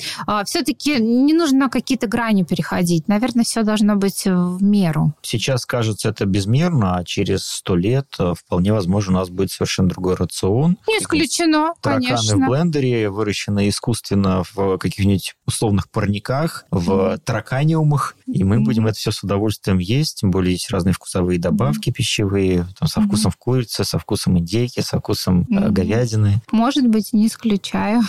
все-таки не нужно какие-то грани переходить. Наверное, все должно быть в меру. Сейчас кажется это безмерно, а через сто лет вполне возможно у нас будет совершенно другой рацион. Не исключено, тараканы конечно. в блендере, выращенные искусственно в каких-нибудь условных парниках, в тараканиумах, и мы будем это все с удовольствием есть, тем более есть разные вкусовые добавки пищевые, там, со вкусом курицы, со вкусом индейки, со вкусом Мгм. говядины. Может быть, не исключаю.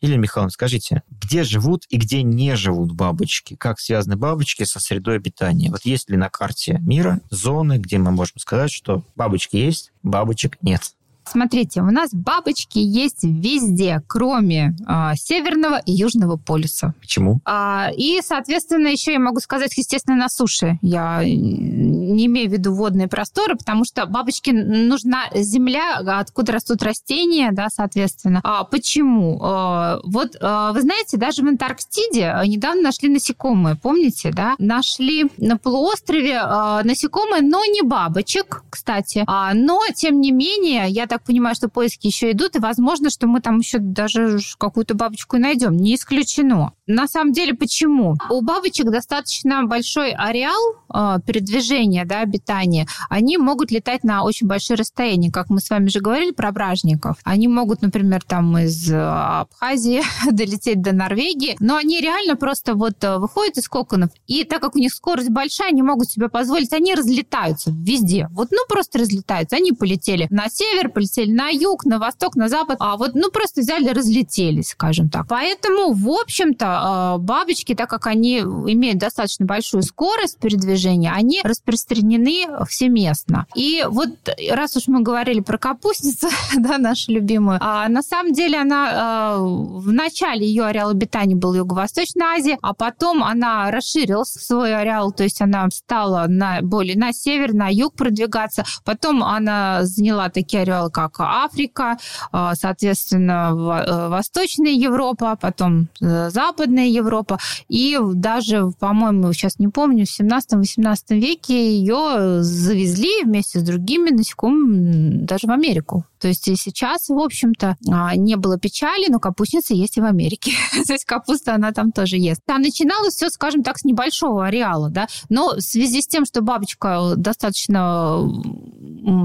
Елена Михайловна, скажите, где живут и где не живут бабочки? Как связаны бабочки со средой обитания? Вот есть ли на карте мира зоны, где мы можем сказать, что бабочки есть, бабочек нет? Смотрите, у нас бабочки есть везде, кроме а, северного и южного полюса. Почему? А, и, соответственно, еще я могу сказать, естественно, на суше. Я не имею в виду водные просторы, потому что бабочке нужна земля, откуда растут растения, да, соответственно. А, почему? А, вот а, вы знаете, даже в Антарктиде недавно нашли насекомые, помните, да? Нашли на полуострове а, насекомые, но не бабочек, кстати. А, но, тем не менее, я так понимаю, что поиски еще идут, и возможно, что мы там еще даже какую-то бабочку найдем. Не исключено. На самом деле, почему? У бабочек достаточно большой ареал э, передвижения, да, обитания. Они могут летать на очень большие расстояния, как мы с вами же говорили про бражников. Они могут, например, там из э, Абхазии [laughs] долететь до Норвегии, но они реально просто вот э, выходят из коконов, и так как у них скорость большая, они могут себе позволить, они разлетаются везде. Вот, ну, просто разлетаются. Они полетели на север, полетели полетели на юг, на восток, на запад, а вот, ну, просто взяли, разлетелись, скажем так. Поэтому, в общем-то, бабочки, так как они имеют достаточно большую скорость передвижения, они распространены всеместно. И вот раз уж мы говорили про капустницу, [laughs] да, нашу любимую, а на самом деле она в начале ее ареал обитания был Юго-Восточная Азия, а потом она расширилась свой ареал, то есть она стала на, более на север, на юг продвигаться. Потом она заняла такие ареалы, как Африка, а, соответственно, э, Восточная Европа, потом э, Западная Европа. И даже, по-моему, сейчас не помню, в 17-18 веке ее завезли вместе с другими насекомыми даже в Америку. То есть и сейчас, в общем-то, а, не было печали, но капустница есть и в Америке. [laughs] То есть капуста она там тоже ест. Там начиналось все, скажем так, с небольшого ареала, да, но в связи с тем, что бабочка достаточно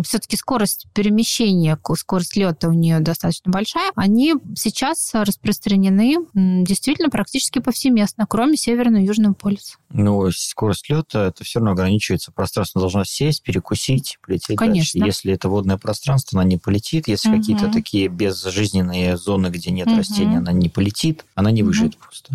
все-таки скорость перемещения, скорость лета у нее достаточно большая, они сейчас распространены действительно практически повсеместно, кроме Северного и Южного полюса. Ну, скорость лета, это все равно ограничивается. Пространство должно сесть, перекусить, полететь Конечно. дальше. Если это водное пространство, она не полетит полетит. Если угу. какие-то такие безжизненные зоны, где нет угу. растений, она не полетит, она не выживет угу. просто.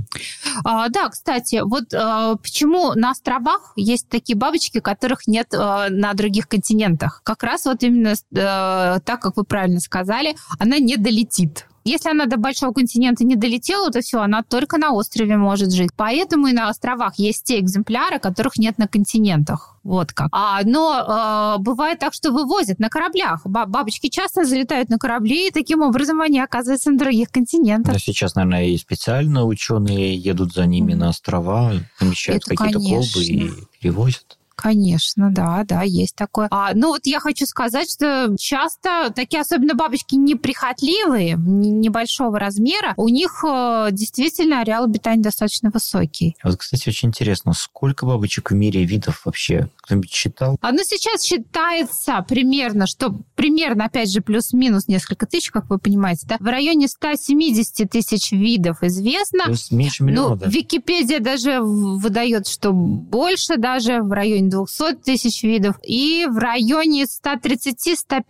А, да, кстати, вот а, почему на островах есть такие бабочки, которых нет а, на других континентах? Как раз вот именно а, так, как вы правильно сказали, она не долетит. Если она до большого континента не долетела, то все, она только на острове может жить. Поэтому и на островах есть те экземпляры, которых нет на континентах. Вот как. А, но э, бывает так, что вывозят на кораблях. Бабочки часто залетают на корабли, и таким образом они оказываются на других континентах. Но сейчас, наверное, и специально ученые едут за ними на острова, помещают какие-то колбы и перевозят. Конечно, да, да, есть такое. А, ну вот я хочу сказать, что часто такие, особенно бабочки неприхотливые, небольшого размера, у них э, действительно ареал обитания достаточно высокий. Вот, кстати, очень интересно, сколько бабочек в мире видов вообще? Кто-нибудь считал? А, ну сейчас считается примерно, что примерно, опять же, плюс-минус несколько тысяч, как вы понимаете, да, в районе 170 тысяч видов известно. Есть меньше миллиона, ну, да? Википедия даже выдает, что больше даже, в районе районе 200 тысяч видов и в районе 130-150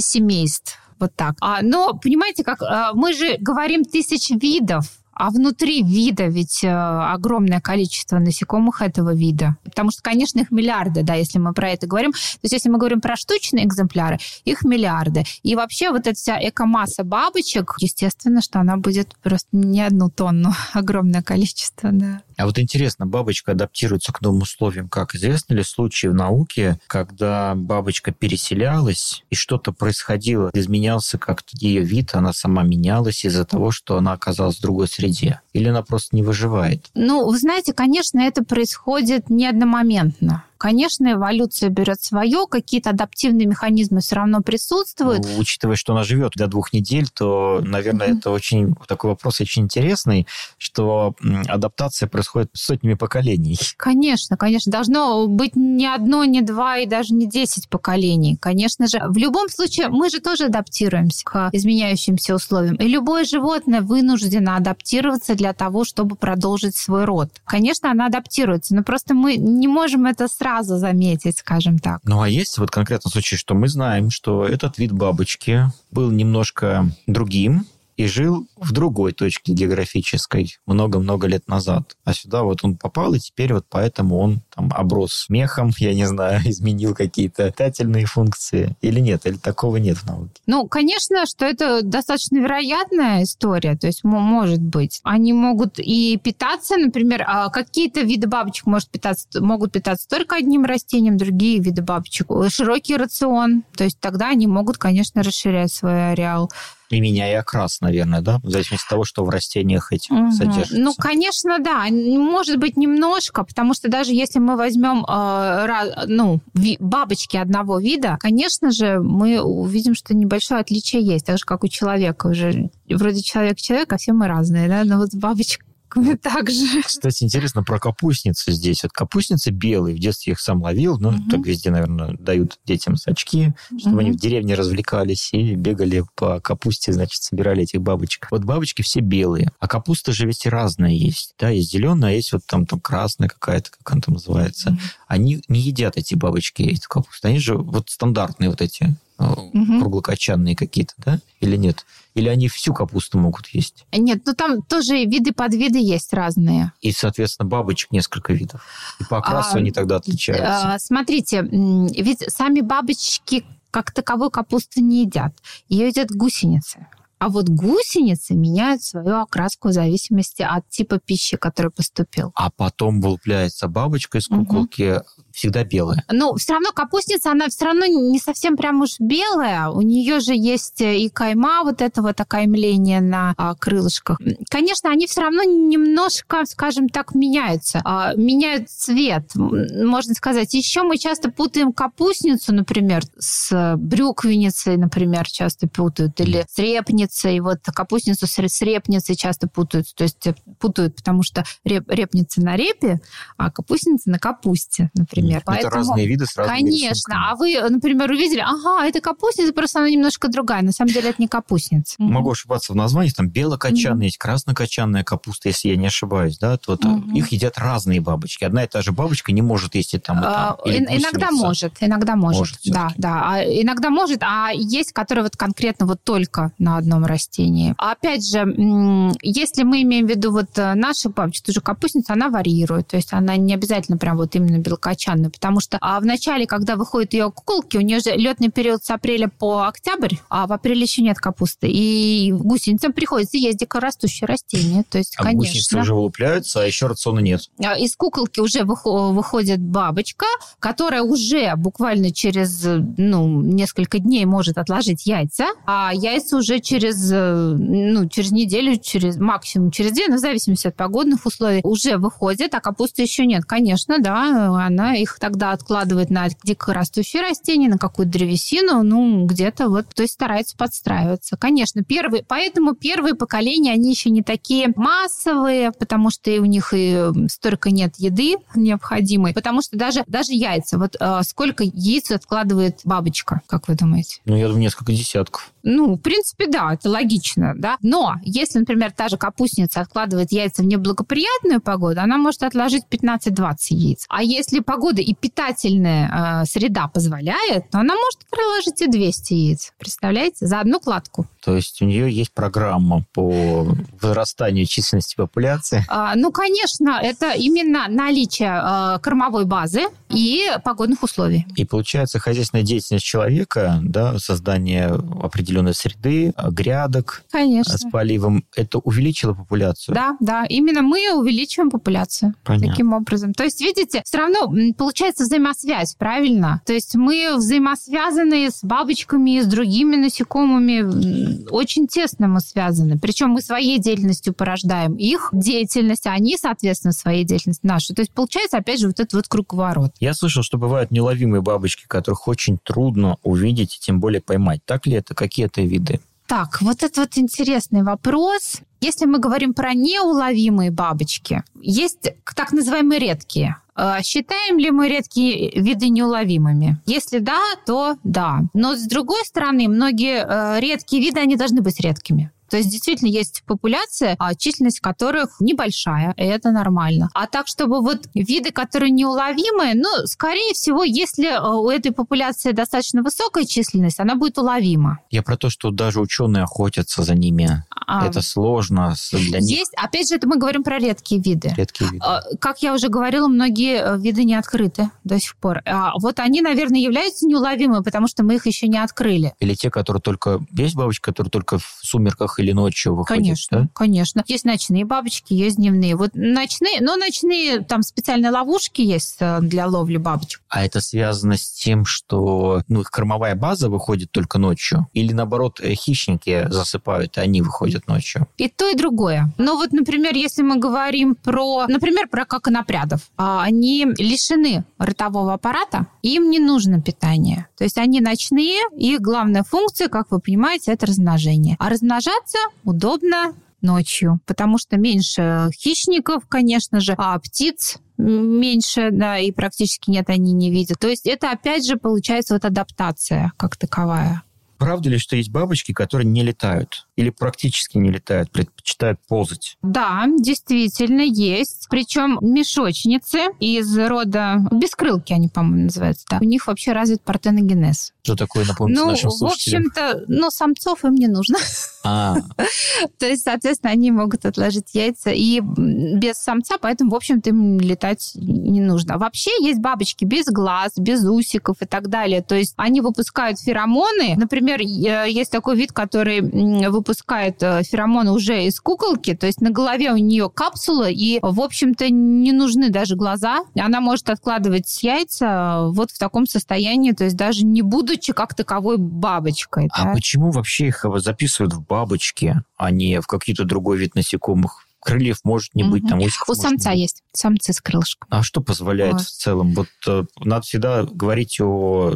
семейств. Вот так. А, но, понимаете, как а, мы же говорим тысяч видов, а внутри вида ведь э, огромное количество насекомых этого вида. Потому что, конечно, их миллиарды, да, если мы про это говорим. То есть, если мы говорим про штучные экземпляры, их миллиарды. И вообще вот эта вся экомасса бабочек, естественно, что она будет просто не одну тонну, [laughs] огромное количество, да. А вот интересно, бабочка адаптируется к новым условиям. Как известны ли случаи в науке, когда бабочка переселялась и что-то происходило, изменялся как-то ее вид, она сама менялась из-за того, что она оказалась в другой среде? Или она просто не выживает? Ну, вы знаете, конечно, это происходит не одномоментно. Конечно, эволюция берет свое, какие-то адаптивные механизмы все равно присутствуют. Ну, учитывая, что она живет до двух недель, то, наверное, mm-hmm. это очень такой вопрос очень интересный, что адаптация происходит сотнями поколений. Конечно, конечно. Должно быть не одно, не два и даже не десять поколений. Конечно же, в любом случае мы же тоже адаптируемся к изменяющимся условиям. И любое животное вынуждено адаптироваться для того, чтобы продолжить свой род. Конечно, она адаптируется, но просто мы не можем это сразу сразу заметить, скажем так. Ну, а есть вот конкретный случай, что мы знаем, что этот вид бабочки был немножко другим, и жил в другой точке географической много-много лет назад. А сюда вот он попал, и теперь вот поэтому он там оброс смехом, [laughs] я не знаю, [laughs] изменил какие-то питательные функции или нет, или такого нет в науке. Ну, конечно, что это достаточно вероятная история, то есть может быть. Они могут и питаться, например, а какие-то виды бабочек может питаться, могут питаться только одним растением, другие виды бабочек. Широкий рацион, то есть тогда они могут, конечно, расширять свой ареал и меняя окрас, наверное, да, в зависимости от того, что в растениях этих угу. содержится. Ну, конечно, да, может быть немножко, потому что даже если мы возьмем э, ну, бабочки одного вида, конечно же, мы увидим, что небольшое отличие есть, так же как у человека. Уже вроде человек человек, а все мы разные, да, но вот бабочка [laughs] капустками также. Кстати, интересно про капустницы здесь. Вот капустницы белые, в детстве их сам ловил, ну, угу. так везде, наверное, дают детям сачки, чтобы угу. они в деревне развлекались и бегали по капусте, значит, собирали этих бабочек. Вот бабочки все белые, а капуста же ведь и разная есть. Да, есть зеленая, а есть вот там, там красная какая-то, как она там называется. Угу. Они не едят эти бабочки, эту капусту. Они же вот стандартные вот эти угу. круглокочанные какие-то, да? Или нет? Или они всю капусту могут есть? Нет, ну там тоже виды подвиды есть разные. И, соответственно, бабочек несколько видов. И по окрасу а, они тогда отличаются. А, смотрите, ведь сами бабочки как таковой капусты не едят. Ее едят гусеницы. А вот гусеницы меняют свою окраску в зависимости от типа пищи, который поступил. А потом вылупляется бабочка из куколки, угу всегда белая. Ну, все равно капустница, она все равно не совсем прям уж белая. У нее же есть и кайма, вот это вот окаймление на а, крылышках. Конечно, они все равно немножко, скажем так, меняются. А, меняют цвет, можно сказать. Еще мы часто путаем капустницу, например, с брюквенницей, например, часто путают, или с репницей. Вот капустницу с репницей часто путают. То есть э, путают, потому что реп, репница на репе, а капустница на капусте, например например. Это Поэтому, разные виды с разными Конечно. Рисунками. А вы, например, увидели, ага, это капустница, просто она немножко другая. На самом деле это не капустница. Могу ошибаться в названии. Там белокочанная есть, краснокочанная капуста, если я не ошибаюсь. Да? То, вот Их едят разные бабочки. Одна и та же бабочка не может есть и там, и там. А, иногда может, иногда может. может да, да. А иногда может, а есть, которые вот конкретно вот только на одном растении. А опять же, если мы имеем в виду вот э, нашу бабочку, тоже капустница, она варьирует. То есть она не обязательно прям вот именно белокочанная песчаную, потому что а в начале, когда выходят ее куколки, у нее же летный период с апреля по октябрь, а в апреле еще нет капусты. И гусеницам приходится есть дикорастущие растения. То есть, а конечно... гусеницы уже вылупляются, а еще рациона нет. А из куколки уже выходит бабочка, которая уже буквально через ну, несколько дней может отложить яйца, а яйца уже через, ну, через неделю, через максимум через день, ну, в зависимости от погодных условий, уже выходит, а капусты еще нет. Конечно, да, она их тогда откладывает на дикорастущие растения, на какую-то древесину, ну, где-то вот, то есть старается подстраиваться. Конечно, первые, поэтому первые поколения, они еще не такие массовые, потому что у них и столько нет еды необходимой, потому что даже, даже яйца, вот э, сколько яиц откладывает бабочка, как вы думаете? Ну, я думаю, несколько десятков. Ну, в принципе, да, это логично, да. Но если, например, та же капустница откладывает яйца в неблагоприятную погоду, она может отложить 15-20 яиц. А если погода и питательная э, среда позволяет, то она может проложить и 200 яиц. Представляете? За одну кладку. То есть у нее есть программа по возрастанию численности популяции? А, ну, конечно, это именно наличие э, кормовой базы и погодных условий. И получается хозяйственная деятельность человека, да, создание определенной среды, грядок конечно. с поливом, это увеличило популяцию? Да, да, именно мы увеличиваем популяцию Понятно. таким образом. То есть, видите, все равно получается взаимосвязь, правильно? То есть мы взаимосвязаны с бабочками, с другими насекомыми, очень тесно мы связаны. Причем мы своей деятельностью порождаем их деятельность, а они, соответственно, своей деятельностью нашу. То есть получается, опять же, вот этот вот круговорот. Я слышал, что бывают неуловимые бабочки, которых очень трудно увидеть и тем более поймать. Так ли это? Какие это виды? Так, вот это вот интересный вопрос. Если мы говорим про неуловимые бабочки, есть так называемые редкие. А считаем ли мы редкие виды неуловимыми? Если да, то да. Но с другой стороны, многие э, редкие виды, они должны быть редкими. То есть действительно есть популяция, а численность которых небольшая, и это нормально. А так, чтобы вот виды, которые неуловимые, ну, скорее всего, если э, у этой популяции достаточно высокая численность, она будет уловима. Я про то, что даже ученые охотятся за ними. А, это сложно для них. Есть, опять же, это мы говорим про редкие виды. Редкие виды. А, как я уже говорила, многие э, виды не открыты до сих пор. А вот они, наверное, являются неуловимыми, потому что мы их еще не открыли. Или те, которые только... Есть бабочки, которые только в сумерках или ночью выходит? Конечно, да? конечно. Есть ночные бабочки, есть дневные. Вот ночные, но ночные, там специальные ловушки есть э, для ловли бабочек. А это связано с тем, что ну, их кормовая база выходит только ночью? Или, наоборот, э, хищники засыпают, и они выходят ночью? И то, и другое. Но вот, например, если мы говорим про, например, про коконопрядов, а, они лишены ротового аппарата, им не нужно питание. То есть они ночные, их главная функция, как вы понимаете, это размножение. А размножаться удобно ночью, потому что меньше хищников, конечно же, а птиц меньше, да, и практически нет, они не видят. То есть это, опять же, получается вот адаптация как таковая. Правда ли, что есть бабочки, которые не летают? Или практически не летают, предпочитают ползать? Да, действительно есть. Причем мешочницы из рода бескрылки, они, по-моему, называются. Да. У них вообще развит партеногенез. Что такое, напомните ну, нашим слушателям? в общем-то, ну, самцов им не нужно. А. [laughs] То есть, соответственно, они могут отложить яйца и без самца, поэтому, в общем-то, им летать не нужно. Вообще есть бабочки без глаз, без усиков и так далее. То есть они выпускают феромоны. Например, есть такой вид, который выпускает э, феромоны уже из куколки, то есть на голове у нее капсула, и, в общем-то, не нужны даже глаза. Она может откладывать яйца вот в таком состоянии, то есть даже не будучи как таковой бабочкой. А да? почему вообще их записывают в бабочки, а не в какие-то другой вид насекомых? Крыльев может не быть, там усиков У самца быть. есть, самцы с крылышком. А что позволяет вот. в целом? Вот э, надо всегда говорить о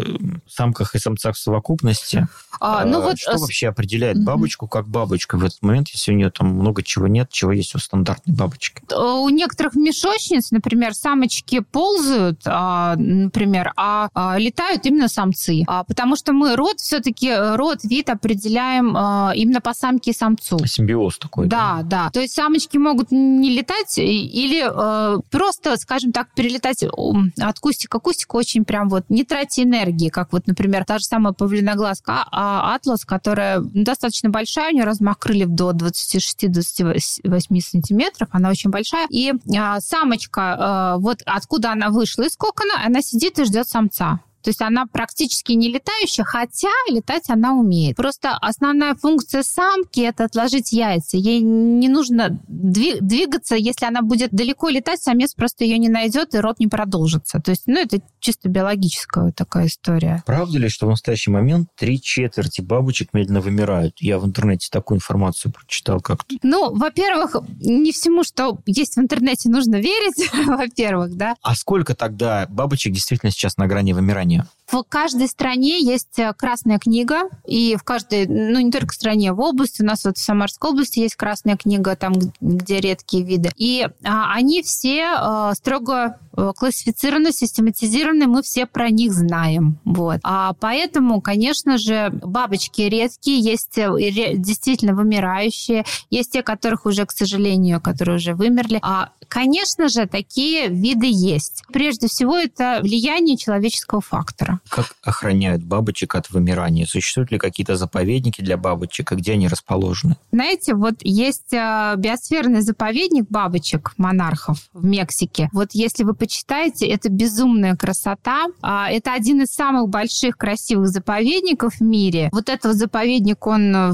самках и самцах в совокупности. А, ну а, вот что с... вообще определяет бабочку как бабочку в этот момент, если у нее там много чего нет, чего есть у стандартной бабочки? Э, у некоторых мешочниц, например, самочки ползают, а, например, а, а летают именно самцы. А, потому что мы род все-таки, род, вид определяем а, именно по самке и самцу. Симбиоз такой. Да, да. да. То есть самочки птички могут не летать или э, просто, скажем так, перелетать от кустика к кустику очень прям вот не тратя энергии, как вот, например, та же самая павлиноглазка а, атлас, которая достаточно большая, у нее размах крыльев до 26-28 сантиметров, она очень большая, и э, самочка, э, вот откуда она вышла из кокона, она сидит и ждет самца. То есть она практически не летающая, хотя летать она умеет. Просто основная функция самки – это отложить яйца. Ей не нужно двигаться. Если она будет далеко летать, самец просто ее не найдет, и рот не продолжится. То есть, ну, это чисто биологическая такая история. Правда ли, что в настоящий момент три четверти бабочек медленно вымирают? Я в интернете такую информацию прочитал как-то. Ну, во-первых, не всему, что есть в интернете, нужно верить, [laughs] во-первых, да. А сколько тогда бабочек действительно сейчас на грани вымирания? В каждой стране есть э, красная книга, и в каждой, ну не только в стране, в области, у нас вот в Самарской области есть красная книга, там, где редкие виды. И а, они все а, строго классифицированы, систематизированы, мы все про них знаем. Вот. А поэтому, конечно же, бабочки редкие, есть действительно вымирающие, есть те, которых уже, к сожалению, которые уже вымерли. А, конечно же, такие виды есть. Прежде всего, это влияние человеческого фактора. Как охраняют бабочек от вымирания? Существуют ли какие-то заповедники для бабочек, и где они расположены? Знаете, вот есть э, биосферный заповедник бабочек, монархов в Мексике. Вот если вы почитаете, это безумная красота. А, это один из самых больших красивых заповедников в мире. Вот этот заповедник, он э,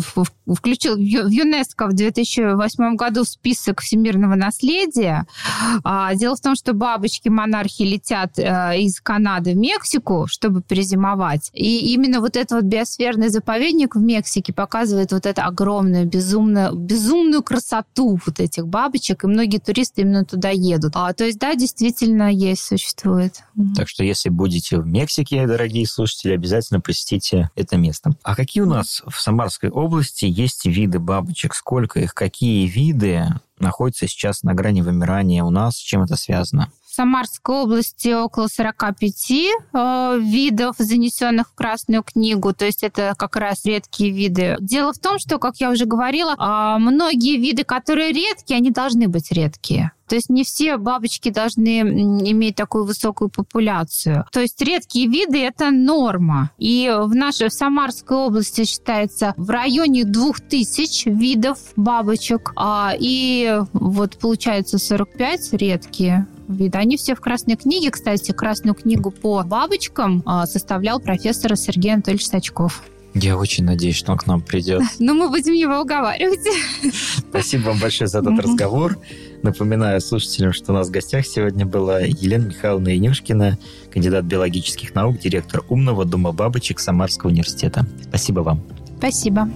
включил в ЮНЕСКО в 2008 году в список всемирного наследия. А, дело в том, что бабочки-монархи летят э, из Канады в Мексику, чтобы перезимовать. И именно вот этот вот биосферный заповедник в Мексике показывает вот эту огромную, безумную, безумную красоту вот этих бабочек, и многие туристы именно туда едут. А, то есть, да, действительно есть, существует. Так что, если будете в Мексике, дорогие слушатели, обязательно посетите это место. А какие у нас в Самарской области есть виды бабочек? Сколько их? Какие виды находятся сейчас на грани вымирания у нас? С чем это связано? Самарской области около 45 э, видов, занесенных в Красную книгу, то есть это как раз редкие виды. Дело в том, что, как я уже говорила, э, многие виды, которые редкие, они должны быть редкие. То есть не все бабочки должны иметь такую высокую популяцию. То есть редкие виды – это норма. И в нашей в Самарской области считается в районе 2000 видов бабочек. А, и вот получается 45 редкие вида. Они все в Красной книге. Кстати, Красную книгу по бабочкам а, составлял профессор Сергей Анатольевич Сачков. Я очень надеюсь, что он к нам придет. [laughs] Но мы будем его уговаривать. [laughs] Спасибо вам большое за этот разговор. Напоминаю слушателям, что у нас в гостях сегодня была Елена Михайловна Янюшкина, кандидат биологических наук, директор умного дома бабочек Самарского университета. Спасибо вам. Спасибо.